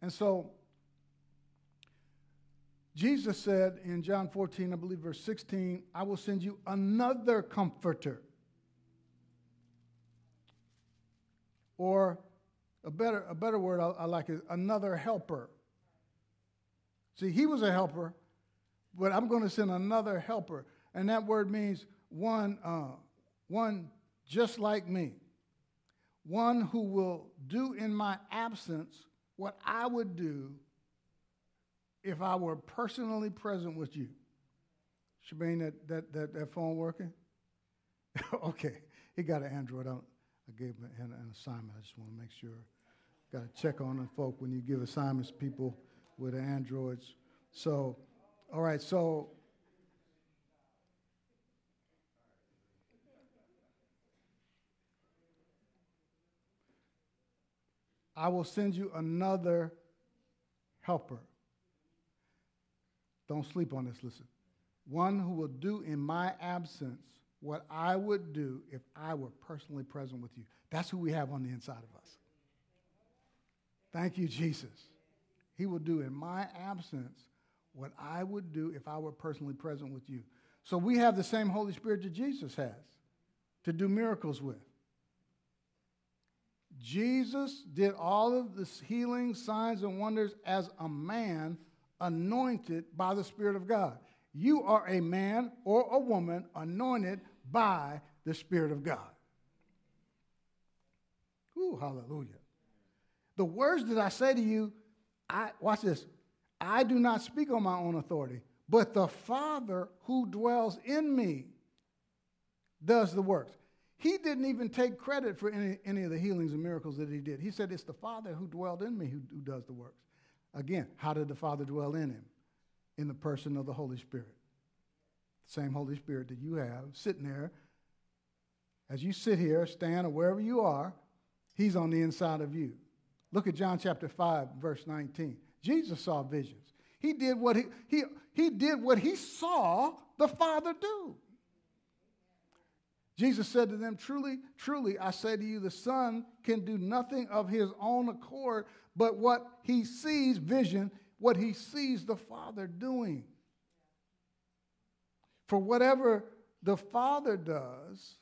And so, Jesus said in John 14, I believe verse 16, I will send you another comforter. Or a better, a better word I, I like is another helper. See, he was a helper, but I'm going to send another helper. And that word means one uh, one just like me, one who will do in my absence what I would do if I were personally present with you. Shabane, that, that, that, that phone working? [LAUGHS] okay, he got an Android. I, I gave him an, an assignment. I just want to make sure. Got to check on the folk when you give assignments people with Androids. So, all right, so I will send you another helper. Don't sleep on this, listen. One who will do in my absence what I would do if I were personally present with you. That's who we have on the inside of us. Thank you, Jesus. He will do in my absence what I would do if I were personally present with you. So we have the same Holy Spirit that Jesus has to do miracles with. Jesus did all of the healing, signs, and wonders as a man anointed by the Spirit of God. You are a man or a woman anointed by the Spirit of God. Ooh, hallelujah. The words that I say to you, I watch this. I do not speak on my own authority, but the Father who dwells in me does the works. He didn't even take credit for any, any of the healings and miracles that he did. He said, It's the Father who dwelled in me who, who does the works. Again, how did the Father dwell in him? In the person of the Holy Spirit. The same Holy Spirit that you have sitting there As you sit here, stand, or wherever you are, He's on the inside of you. Look at John chapter 5, verse 19. Jesus saw visions. He did what he, he, he did what he saw the Father do. Jesus said to them, Truly, truly, I say to you, the Son can do nothing of his own accord, but what he sees, vision, what he sees the Father doing. For whatever the Father does,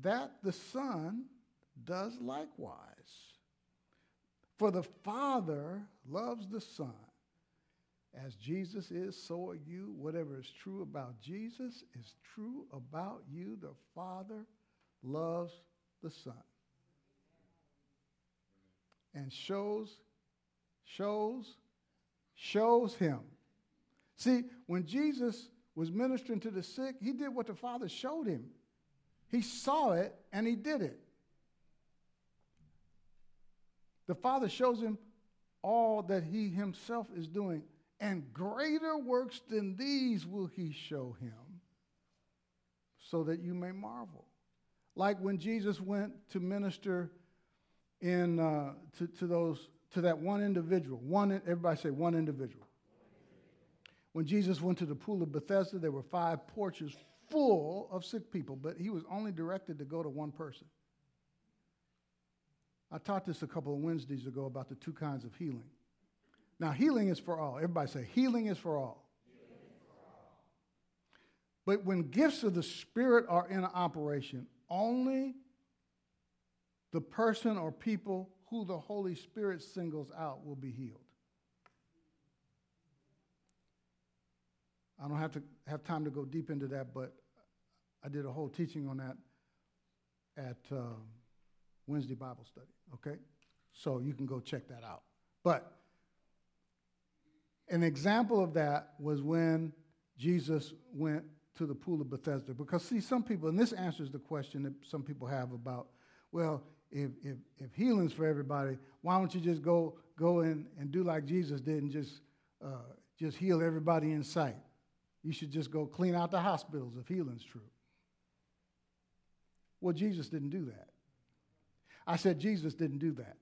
that the Son does likewise. For the Father loves the Son. As Jesus is, so are you. Whatever is true about Jesus is true about you. The Father loves the Son. And shows, shows, shows him. See, when Jesus was ministering to the sick, he did what the Father showed him. He saw it and he did it. The Father shows him all that he himself is doing, and greater works than these will he show him, so that you may marvel. Like when Jesus went to minister in uh, to, to those to that one individual. One everybody say one individual. When Jesus went to the pool of Bethesda, there were five porches full of sick people, but he was only directed to go to one person. I taught this a couple of Wednesdays ago about the two kinds of healing. Now, healing is for all. Everybody say, healing is for all. But when gifts of the Spirit are in operation, only the person or people who the Holy Spirit singles out will be healed. I don't have to have time to go deep into that, but I did a whole teaching on that at uh, Wednesday Bible study. Okay? So you can go check that out. But an example of that was when Jesus went to the pool of Bethesda. Because, see, some people, and this answers the question that some people have about, well, if, if, if healing's for everybody, why don't you just go, go in and do like Jesus did and just, uh, just heal everybody in sight? You should just go clean out the hospitals if healing's true. Well, Jesus didn't do that. I said Jesus didn't do that.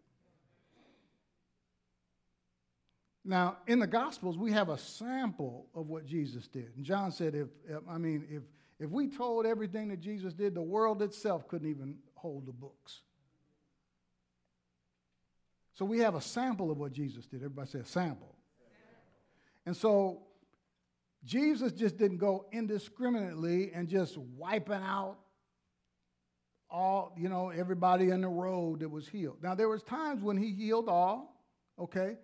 Now, in the Gospels, we have a sample of what Jesus did. And John said, if, I mean, if, if we told everything that Jesus did, the world itself couldn't even hold the books. So we have a sample of what Jesus did. Everybody say a sample. And so Jesus just didn't go indiscriminately and just wiping out all, you know, everybody in the road that was healed. Now there was times when he healed all, okay?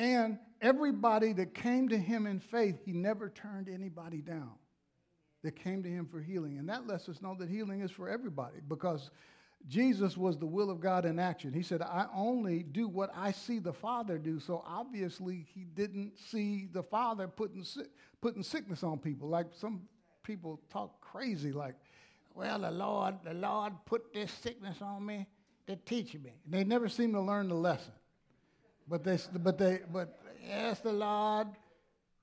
And everybody that came to him in faith, he never turned anybody down that came to him for healing. And that lets us know that healing is for everybody because Jesus was the will of God in action. He said, I only do what I see the Father do. So obviously, he didn't see the Father putting, putting sickness on people. Like some people talk crazy, like, well, the Lord, the Lord put this sickness on me to teach me. They never seem to learn the lesson. But they, but they, but yes, the Lord.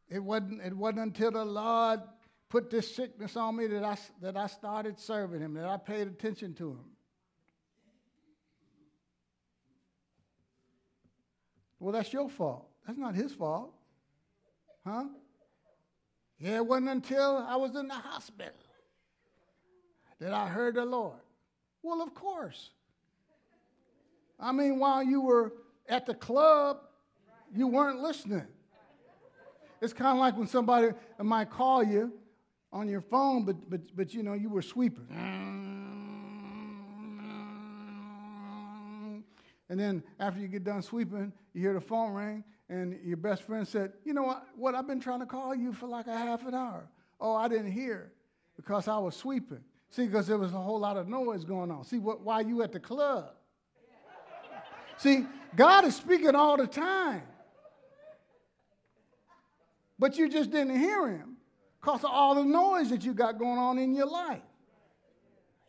It wasn't, it wasn't until the Lord put this sickness on me that I, that I started serving Him, that I paid attention to Him. Well, that's your fault. That's not His fault. Huh? Yeah, it wasn't until I was in the hospital that I heard the Lord. Well, of course. I mean, while you were at the club, you weren't listening. It's kind of like when somebody might call you on your phone, but, but, but you know, you were sweeping. And then after you get done sweeping, you hear the phone ring, and your best friend said, You know what? What I've been trying to call you for like a half an hour. Oh, I didn't hear because I was sweeping. See, because there was a whole lot of noise going on. See, what, why you at the club? See, God is speaking all the time. But you just didn't hear him because of all the noise that you got going on in your life.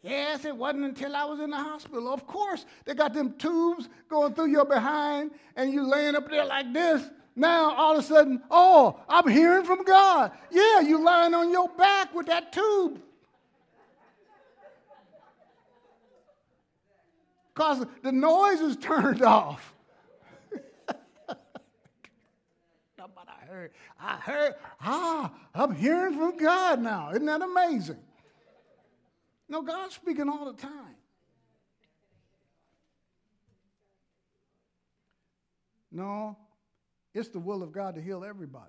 Yes, it wasn't until I was in the hospital. Of course, they got them tubes going through your behind, and you laying up there like this. Now, all of a sudden, oh, I'm hearing from God. Yeah, you lying on your back with that tube because the noise is turned [LAUGHS] off. [LAUGHS] but I heard, I heard, ah, I'm hearing from God now. Isn't that amazing? No, God's speaking all the time. No, it's the will of God to heal everybody.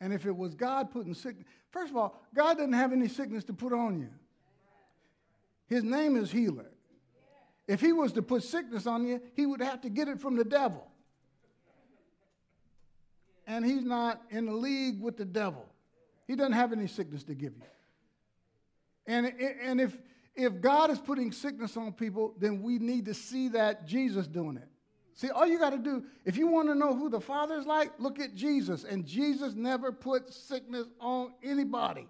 And if it was God putting sickness, first of all, God doesn't have any sickness to put on you. His name is healer. If he was to put sickness on you, he would have to get it from the devil. And he's not in the league with the devil. He doesn't have any sickness to give you. And, and if, if God is putting sickness on people, then we need to see that Jesus doing it. See, all you got to do, if you want to know who the Father is like, look at Jesus. And Jesus never put sickness on anybody.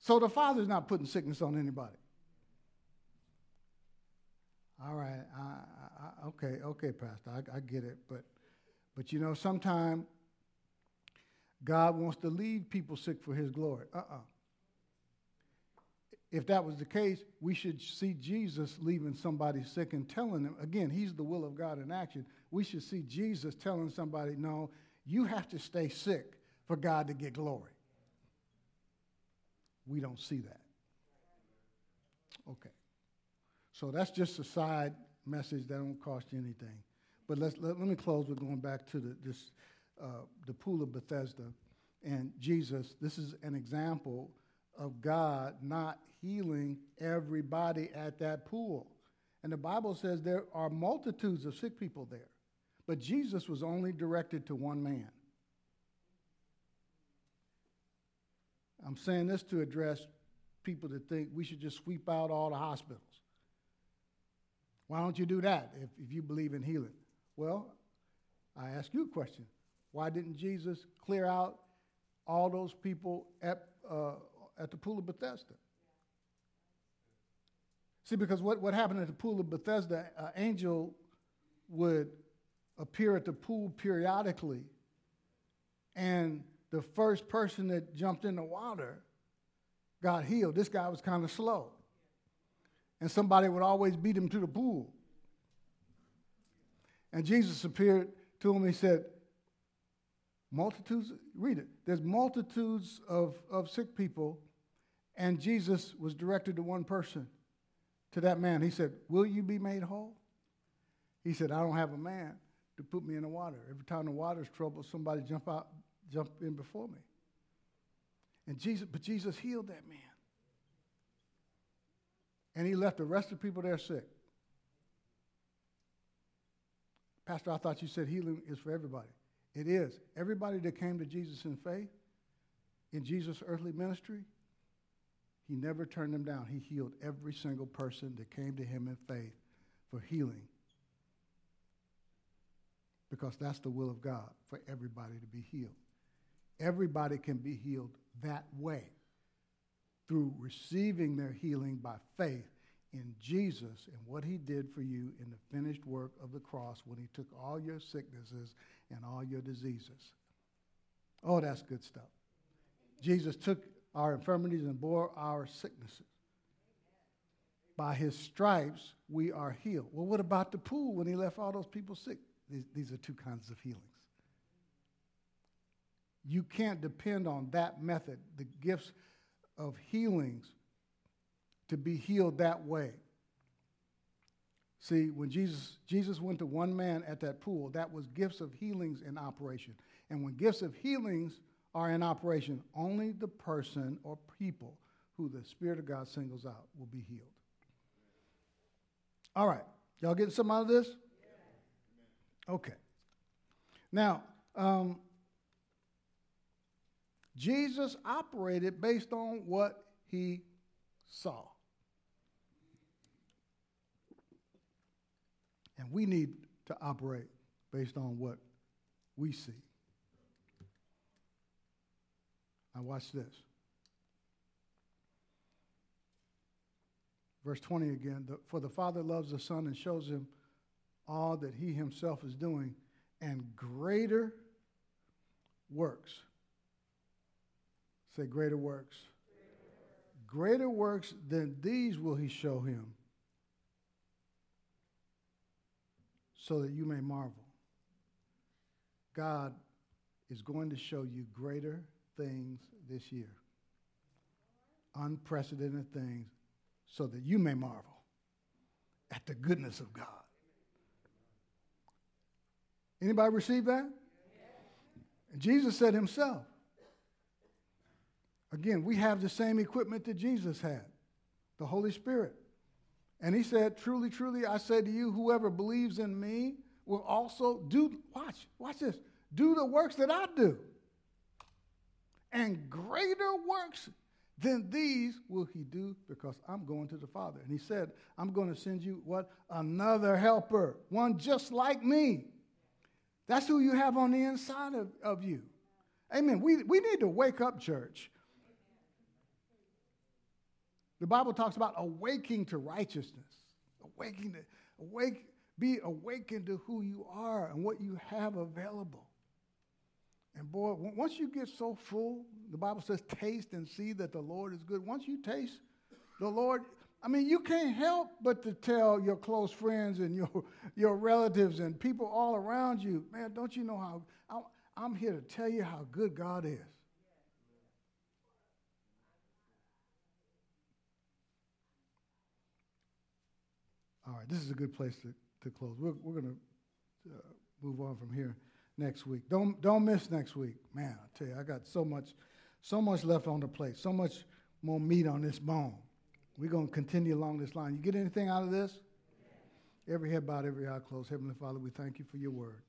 So the Father's not putting sickness on anybody. All right, I, I, okay, okay, Pastor, I, I get it, but, but you know, sometimes God wants to leave people sick for His glory. Uh-uh if that was the case, we should see Jesus leaving somebody sick and telling them, again, he's the will of God in action. We should see Jesus telling somebody, no, you have to stay sick for God to get glory. We don't see that. Okay. So that's just a side message that don't cost you anything. But let's, let, let me close with going back to the, this, uh, the pool of Bethesda. And Jesus, this is an example of God not healing everybody at that pool. And the Bible says there are multitudes of sick people there. But Jesus was only directed to one man. I'm saying this to address people that think we should just sweep out all the hospitals. Why don't you do that if, if you believe in healing? Well, I ask you a question. Why didn't Jesus clear out all those people at, uh, at the pool of Bethesda? See, because what, what happened at the pool of Bethesda, an angel would appear at the pool periodically, and the first person that jumped in the water got healed. This guy was kind of slow. And somebody would always beat him to the pool. And Jesus appeared to him. He said, Multitudes, read it. There's multitudes of, of sick people, and Jesus was directed to one person to that man. He said, Will you be made whole? He said, I don't have a man to put me in the water. Every time the water's troubled, somebody jump out, jump in before me. And Jesus, but Jesus healed that man. And he left the rest of the people there sick. Pastor, I thought you said healing is for everybody. It is. Everybody that came to Jesus in faith, in Jesus' earthly ministry, he never turned them down. He healed every single person that came to him in faith for healing. Because that's the will of God for everybody to be healed. Everybody can be healed that way through receiving their healing by faith in Jesus and what he did for you in the finished work of the cross when he took all your sicknesses and all your diseases. Oh, that's good stuff. Jesus took our infirmities and bore our sicknesses. By his stripes, we are healed. Well, what about the pool when he left all those people sick? These, these are two kinds of healings. You can't depend on that method, the gifts of healings, to be healed that way. See, when Jesus, Jesus went to one man at that pool, that was gifts of healings in operation. And when gifts of healings are in operation, only the person or people who the Spirit of God singles out will be healed. All right. Y'all getting some out of this? Okay. Now, um, Jesus operated based on what he saw. And we need to operate based on what we see. Now, watch this. Verse 20 again For the Father loves the Son and shows him all that he himself is doing, and greater works. Say, greater works. Greater works than these will he show him, so that you may marvel. God is going to show you greater things this year, unprecedented things, so that you may marvel at the goodness of God. Anybody receive that? Jesus said himself, again, we have the same equipment that Jesus had the Holy Spirit. And he said, Truly, truly, I say to you, whoever believes in me will also do, watch, watch this, do the works that I do. And greater works than these will he do because I'm going to the Father. And he said, I'm going to send you what? Another helper, one just like me. That's who you have on the inside of, of you. Amen. We, we need to wake up, church. The Bible talks about awaking to righteousness, awaking to awake, be awakened to who you are and what you have available. And boy, once you get so full, the Bible says, taste and see that the Lord is good. Once you taste the Lord, I mean, you can't help but to tell your close friends and your, your relatives and people all around you, man, don't you know how I'm, I'm here to tell you how good God is. All right, this is a good place to, to close. We're, we're going to uh, move on from here next week. Don't, don't miss next week. Man, I tell you, I got so much, so much left on the plate, so much more meat on this bone. We're going to continue along this line. You get anything out of this? Every head bowed, every eye closed. Heavenly Father, we thank you for your word.